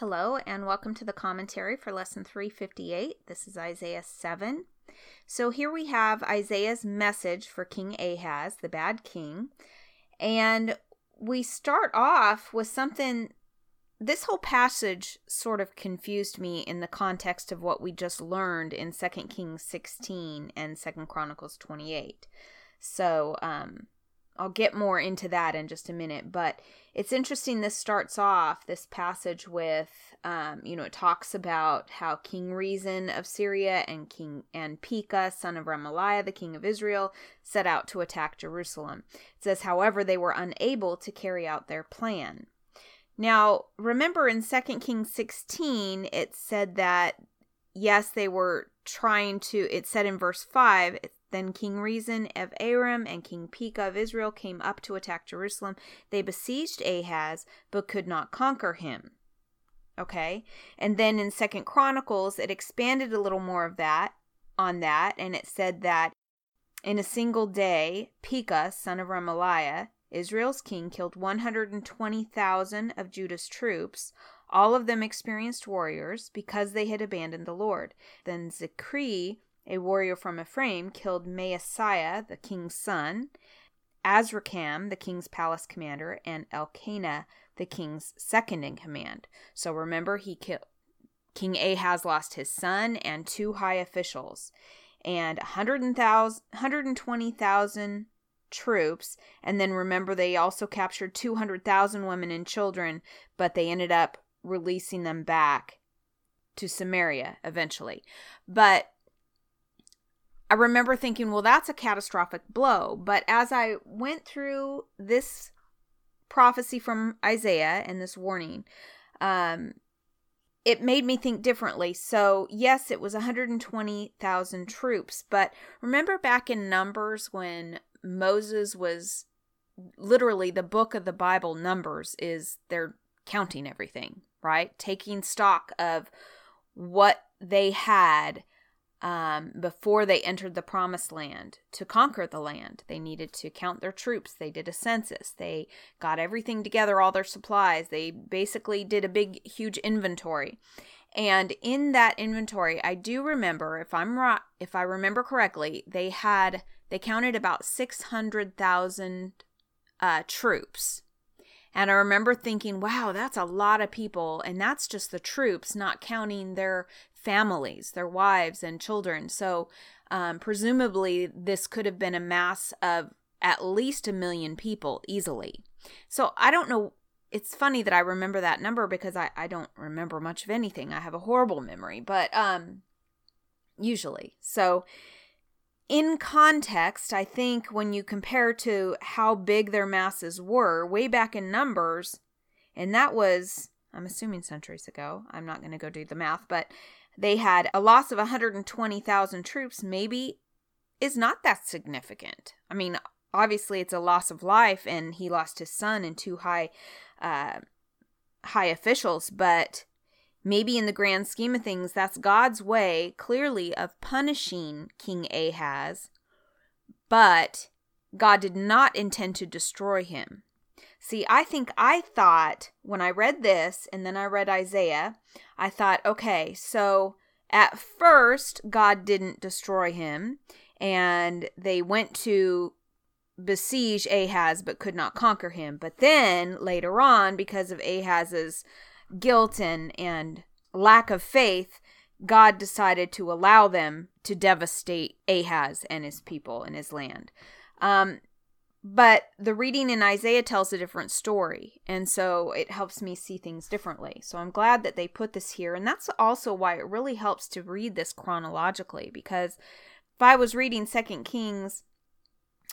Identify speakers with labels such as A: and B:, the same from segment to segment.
A: Hello, and welcome to the commentary for lesson 358. This is Isaiah 7. So here we have Isaiah's message for King Ahaz, the bad king. And we start off with something. This whole passage sort of confused me in the context of what we just learned in 2 Kings 16 and 2 Chronicles 28. So, um, I'll get more into that in just a minute, but it's interesting. This starts off this passage with, um, you know, it talks about how King Rezin of Syria and King and Pekah, son of Remaliah, the king of Israel, set out to attack Jerusalem. It says, however, they were unable to carry out their plan. Now, remember in 2 Kings 16, it said that yes, they were trying to, it said in verse 5, then King Rezin of Aram and King Pekah of Israel came up to attack Jerusalem. They besieged Ahaz, but could not conquer him. Okay? And then in Second Chronicles, it expanded a little more of that on that, and it said that in a single day, Pekah, son of Remaliah, Israel's king, killed 120,000 of Judah's troops, all of them experienced warriors, because they had abandoned the Lord. Then Zicri, a warrior from Ephraim, killed Maaseiah, the king's son, Azrikam, the king's palace commander, and Elkanah, the king's second in command. So remember, he killed King Ahaz lost his son and two high officials, and 120,000 troops. And then remember, they also captured 200,000 women and children, but they ended up releasing them back to Samaria eventually. But I remember thinking, well, that's a catastrophic blow. But as I went through this prophecy from Isaiah and this warning, um, it made me think differently. So, yes, it was 120,000 troops. But remember back in Numbers when Moses was literally the book of the Bible, Numbers, is they're counting everything, right? Taking stock of what they had um, before they entered the promised land to conquer the land. They needed to count their troops. They did a census. They got everything together, all their supplies. They basically did a big, huge inventory. And in that inventory, I do remember, if I'm right, if I remember correctly, they had they counted about six hundred thousand uh, troops. And I remember thinking, wow, that's a lot of people. And that's just the troops, not counting their families, their wives and children. So, um, presumably, this could have been a mass of at least a million people easily. So, I don't know. It's funny that I remember that number because I, I don't remember much of anything. I have a horrible memory, but um, usually. So, in context, I think when you compare to how big their masses were way back in numbers, and that was, I'm assuming centuries ago. I'm not going to go do the math, but they had a loss of 120,000 troops, maybe is not that significant. I mean, obviously it's a loss of life and he lost his son and two high uh, high officials, but maybe in the grand scheme of things that's God's way clearly of punishing King Ahaz, but God did not intend to destroy him. See, I think I thought when I read this and then I read Isaiah, I thought, okay, so at first God didn't destroy him and they went to besiege Ahaz but could not conquer him. But then later on, because of Ahaz's guilt and, and lack of faith, God decided to allow them to devastate Ahaz and his people and his land. Um, but the reading in Isaiah tells a different story, and so it helps me see things differently. So I'm glad that they put this here, and that's also why it really helps to read this chronologically because if I was reading Second Kings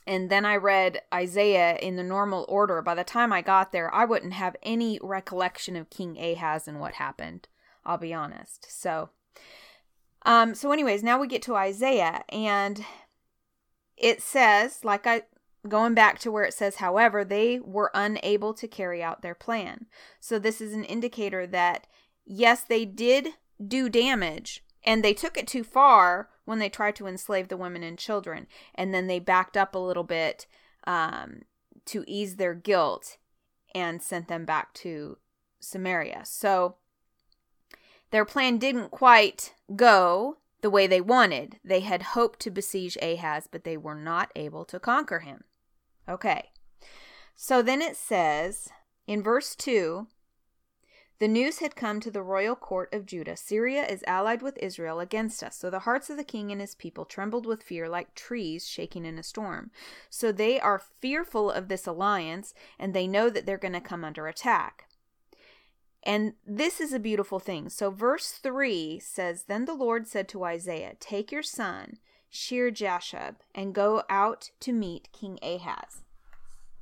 A: and then I read Isaiah in the normal order, by the time I got there, I wouldn't have any recollection of King Ahaz and what happened. I'll be honest. So, um, so anyways, now we get to Isaiah, and it says, like I Going back to where it says, however, they were unable to carry out their plan. So, this is an indicator that, yes, they did do damage and they took it too far when they tried to enslave the women and children. And then they backed up a little bit um, to ease their guilt and sent them back to Samaria. So, their plan didn't quite go the way they wanted. They had hoped to besiege Ahaz, but they were not able to conquer him. Okay. So then it says in verse 2 the news had come to the royal court of Judah Syria is allied with Israel against us. So the hearts of the king and his people trembled with fear like trees shaking in a storm. So they are fearful of this alliance and they know that they're going to come under attack. And this is a beautiful thing. So, verse 3 says Then the Lord said to Isaiah, Take your son, Shear Jashub, and go out to meet King Ahaz.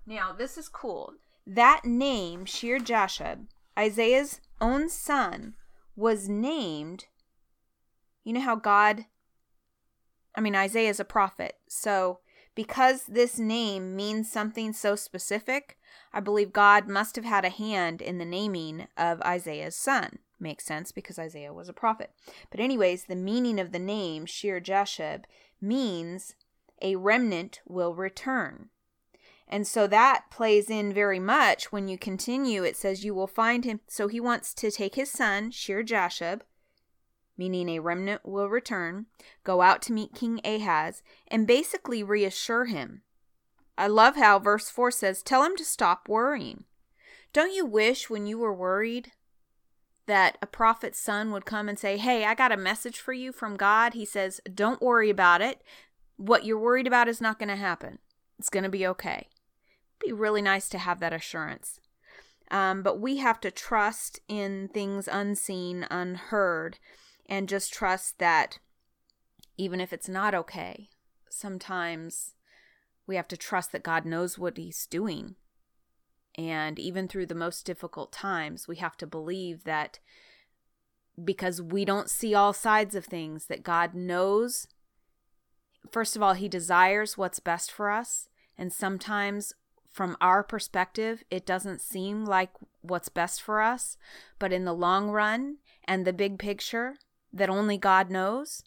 A: Now, this is cool. That name, Shear Jashub, Isaiah's own son, was named. You know how God, I mean, Isaiah is a prophet. So, because this name means something so specific, I believe God must have had a hand in the naming of Isaiah's son. Makes sense because Isaiah was a prophet. But, anyways, the meaning of the name Shear Jashub means a remnant will return. And so that plays in very much when you continue. It says, You will find him. So he wants to take his son, Shear Jashub, meaning a remnant will return, go out to meet King Ahaz, and basically reassure him. I love how verse 4 says, Tell him to stop worrying. Don't you wish when you were worried that a prophet's son would come and say, Hey, I got a message for you from God? He says, Don't worry about it. What you're worried about is not going to happen. It's going to be okay be really nice to have that assurance. Um, but we have to trust in things unseen, unheard, and just trust that even if it's not okay, sometimes we have to trust that God knows what He's doing. And even through the most difficult times, we have to believe that because we don't see all sides of things, that God knows. First of all, He desires what's best for us. And sometimes from our perspective, it doesn't seem like what's best for us, but in the long run and the big picture that only God knows,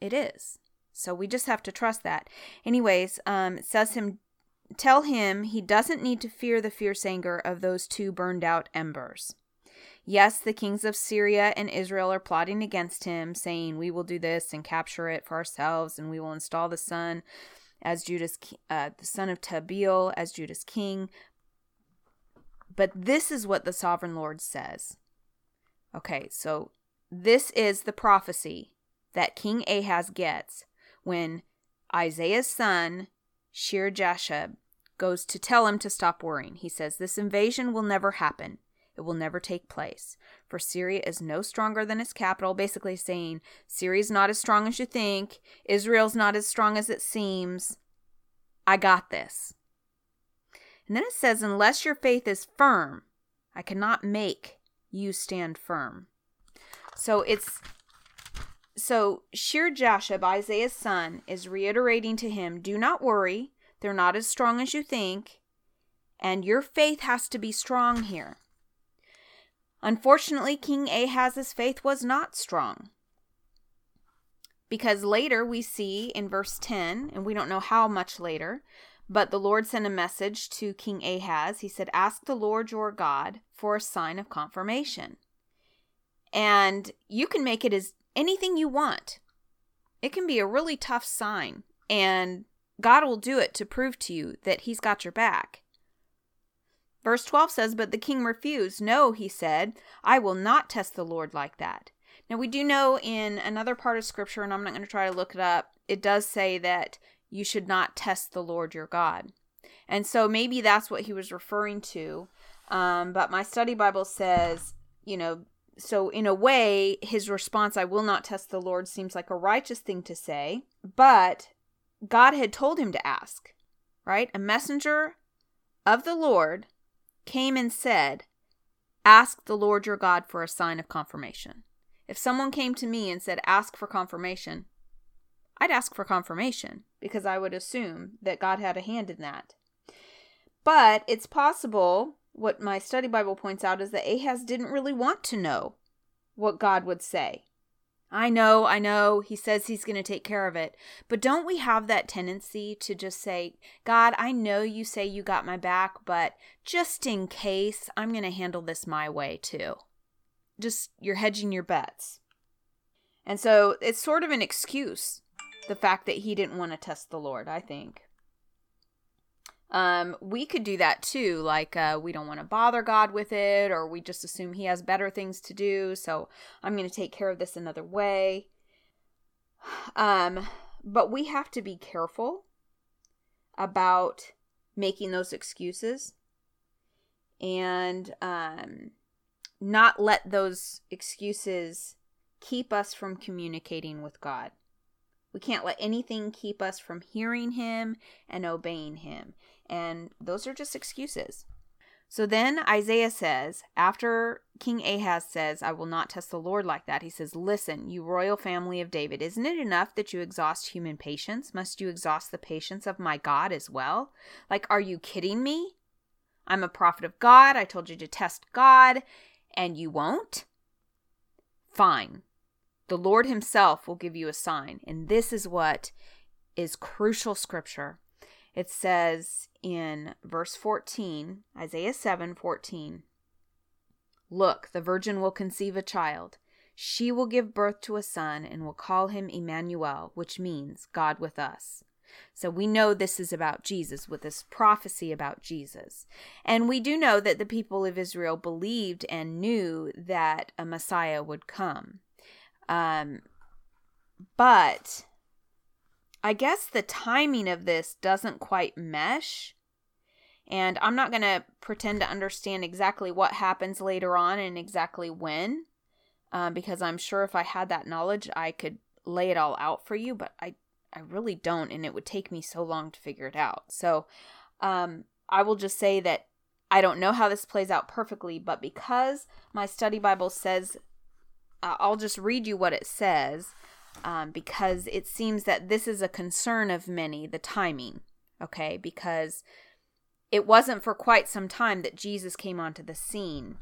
A: it is. So we just have to trust that. Anyways, um, says him tell him he doesn't need to fear the fierce anger of those two burned out embers. Yes, the kings of Syria and Israel are plotting against him, saying, We will do this and capture it for ourselves, and we will install the son as Judah's, uh, the son of Tabeel as Judah's king. But this is what the sovereign Lord says. Okay, so this is the prophecy that King Ahaz gets when Isaiah's son, Shear Jashub, goes to tell him to stop worrying. He says, This invasion will never happen. It will never take place. For Syria is no stronger than its capital, basically saying Syria's not as strong as you think, Israel's not as strong as it seems. I got this. And then it says, Unless your faith is firm, I cannot make you stand firm. So it's so Shear Jashub, Isaiah's son, is reiterating to him, Do not worry, they're not as strong as you think, and your faith has to be strong here. Unfortunately, King Ahaz's faith was not strong. Because later we see in verse 10, and we don't know how much later, but the Lord sent a message to King Ahaz. He said, Ask the Lord your God for a sign of confirmation. And you can make it as anything you want. It can be a really tough sign, and God will do it to prove to you that He's got your back. Verse 12 says, But the king refused. No, he said, I will not test the Lord like that. Now, we do know in another part of scripture, and I'm not going to try to look it up, it does say that you should not test the Lord your God. And so maybe that's what he was referring to. Um, but my study Bible says, you know, so in a way, his response, I will not test the Lord, seems like a righteous thing to say. But God had told him to ask, right? A messenger of the Lord came and said, Ask the Lord your God for a sign of confirmation. If someone came to me and said, Ask for confirmation, I'd ask for confirmation because I would assume that God had a hand in that. But it's possible, what my study Bible points out, is that Ahaz didn't really want to know what God would say. I know, I know, he says he's going to take care of it. But don't we have that tendency to just say, God, I know you say you got my back, but just in case, I'm going to handle this my way too. just you're hedging your bets. And so it's sort of an excuse, the fact that he didn't want to test the Lord, I think. Um, we could do that too. Like, uh, we don't want to bother God with it, or we just assume He has better things to do. So I'm going to take care of this another way. Um, but we have to be careful about making those excuses and um, not let those excuses keep us from communicating with God. We can't let anything keep us from hearing Him and obeying Him. And those are just excuses. So then Isaiah says, after King Ahaz says, I will not test the Lord like that, he says, Listen, you royal family of David, isn't it enough that you exhaust human patience? Must you exhaust the patience of my God as well? Like, are you kidding me? I'm a prophet of God. I told you to test God, and you won't? Fine. The Lord Himself will give you a sign. And this is what is crucial scripture. It says in verse 14, Isaiah 7 14, Look, the virgin will conceive a child. She will give birth to a son and will call him Immanuel, which means God with us. So we know this is about Jesus with this prophecy about Jesus. And we do know that the people of Israel believed and knew that a Messiah would come. Um, but I guess the timing of this doesn't quite mesh. And I'm not going to pretend to understand exactly what happens later on and exactly when, um, because I'm sure if I had that knowledge, I could lay it all out for you, but I, I really don't, and it would take me so long to figure it out. So um, I will just say that I don't know how this plays out perfectly, but because my study Bible says uh, I'll just read you what it says um, because it seems that this is a concern of many the timing, okay? Because it wasn't for quite some time that Jesus came onto the scene.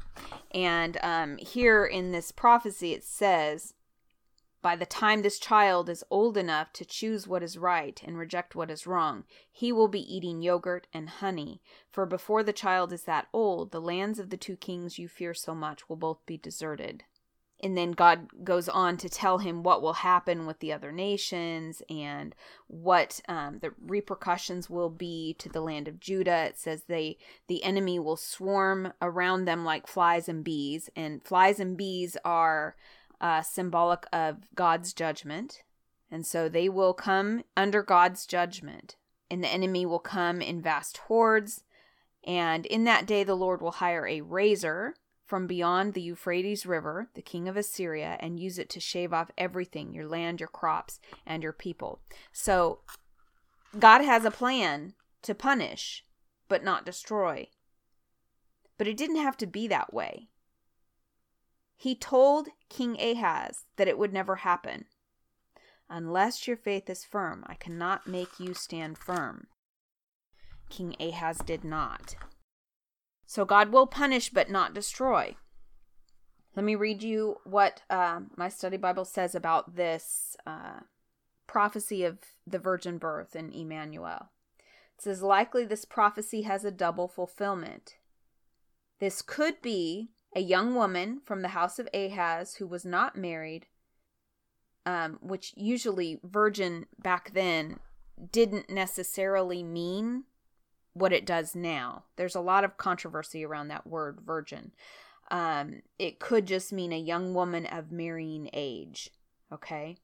A: And um, here in this prophecy, it says, by the time this child is old enough to choose what is right and reject what is wrong, he will be eating yogurt and honey. For before the child is that old, the lands of the two kings you fear so much will both be deserted and then God goes on to tell him what will happen with the other nations and what um, the repercussions will be to the land of Judah. It says they the enemy will swarm around them like flies and bees, and flies and bees are uh, symbolic of God's judgment, and so they will come under God's judgment, and the enemy will come in vast hordes. And in that day, the Lord will hire a razor from beyond the Euphrates River, the king of Assyria, and use it to shave off everything your land, your crops, and your people. So, God has a plan to punish, but not destroy. But it didn't have to be that way. He told King Ahaz that it would never happen. Unless your faith is firm, I cannot make you stand firm. King Ahaz did not. So God will punish but not destroy. Let me read you what uh, my study Bible says about this uh, prophecy of the virgin birth in Immanuel. It says, likely this prophecy has a double fulfillment. This could be a young woman from the house of Ahaz who was not married, um, which usually virgin back then didn't necessarily mean what it does now. There's a lot of controversy around that word virgin. Um, it could just mean a young woman of marrying age. Okay.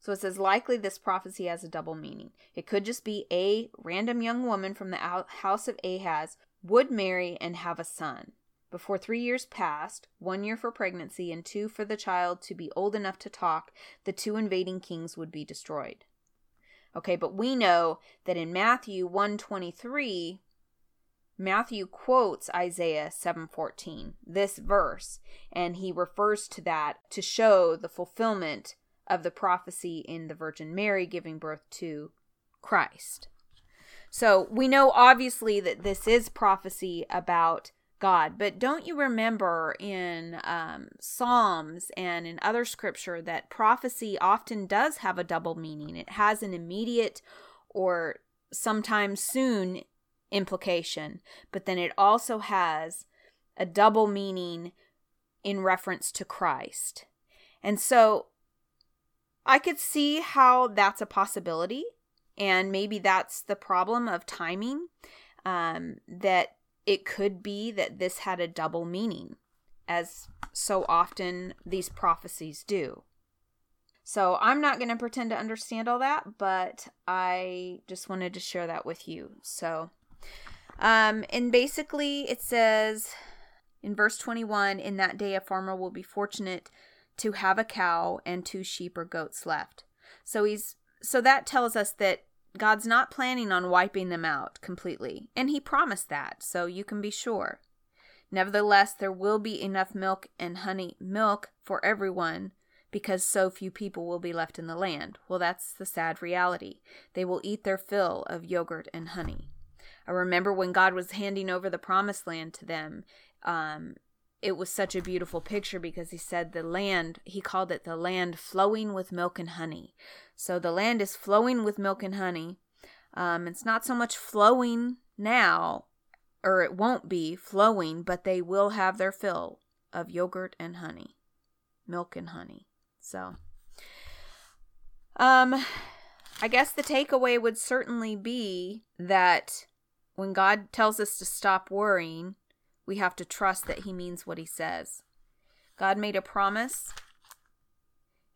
A: So it says likely this prophecy has a double meaning. It could just be a random young woman from the house of Ahaz would marry and have a son. Before three years passed, one year for pregnancy and two for the child to be old enough to talk, the two invading kings would be destroyed. Okay, but we know that in Matthew 123, Matthew quotes Isaiah 7:14, this verse, and he refers to that to show the fulfillment of the prophecy in the Virgin Mary giving birth to Christ. So we know obviously that this is prophecy about God. But don't you remember in um, Psalms and in other scripture that prophecy often does have a double meaning? It has an immediate or sometime soon implication, but then it also has a double meaning in reference to Christ. And so I could see how that's a possibility. And maybe that's the problem of timing. Um, that it could be that this had a double meaning, as so often these prophecies do. So I'm not going to pretend to understand all that, but I just wanted to share that with you. So, um, and basically it says in verse 21 in that day a farmer will be fortunate to have a cow and two sheep or goats left. So he's so that tells us that God's not planning on wiping them out completely, and he promised that, so you can be sure. Nevertheless, there will be enough milk and honey milk for everyone because so few people will be left in the land. Well, that's the sad reality. They will eat their fill of yogurt and honey. I remember when God was handing over the promised land to them, um, it was such a beautiful picture because he said the land, he called it the land flowing with milk and honey. So the land is flowing with milk and honey. Um, it's not so much flowing now, or it won't be flowing, but they will have their fill of yogurt and honey, milk and honey. So, um, I guess the takeaway would certainly be that when God tells us to stop worrying, we have to trust that He means what He says. God made a promise,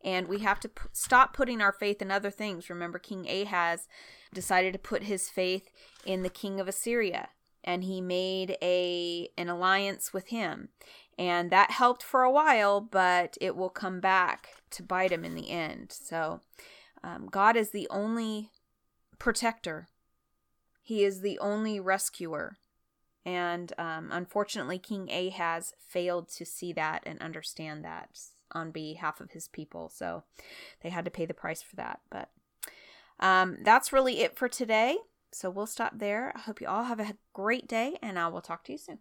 A: and we have to p- stop putting our faith in other things. Remember, King Ahaz decided to put his faith in the king of Assyria, and he made a an alliance with him, and that helped for a while, but it will come back to bite him in the end. So, um, God is the only protector. He is the only rescuer. And um, unfortunately, King Ahaz failed to see that and understand that on behalf of his people. So they had to pay the price for that. But um, that's really it for today. So we'll stop there. I hope you all have a great day, and I will talk to you soon.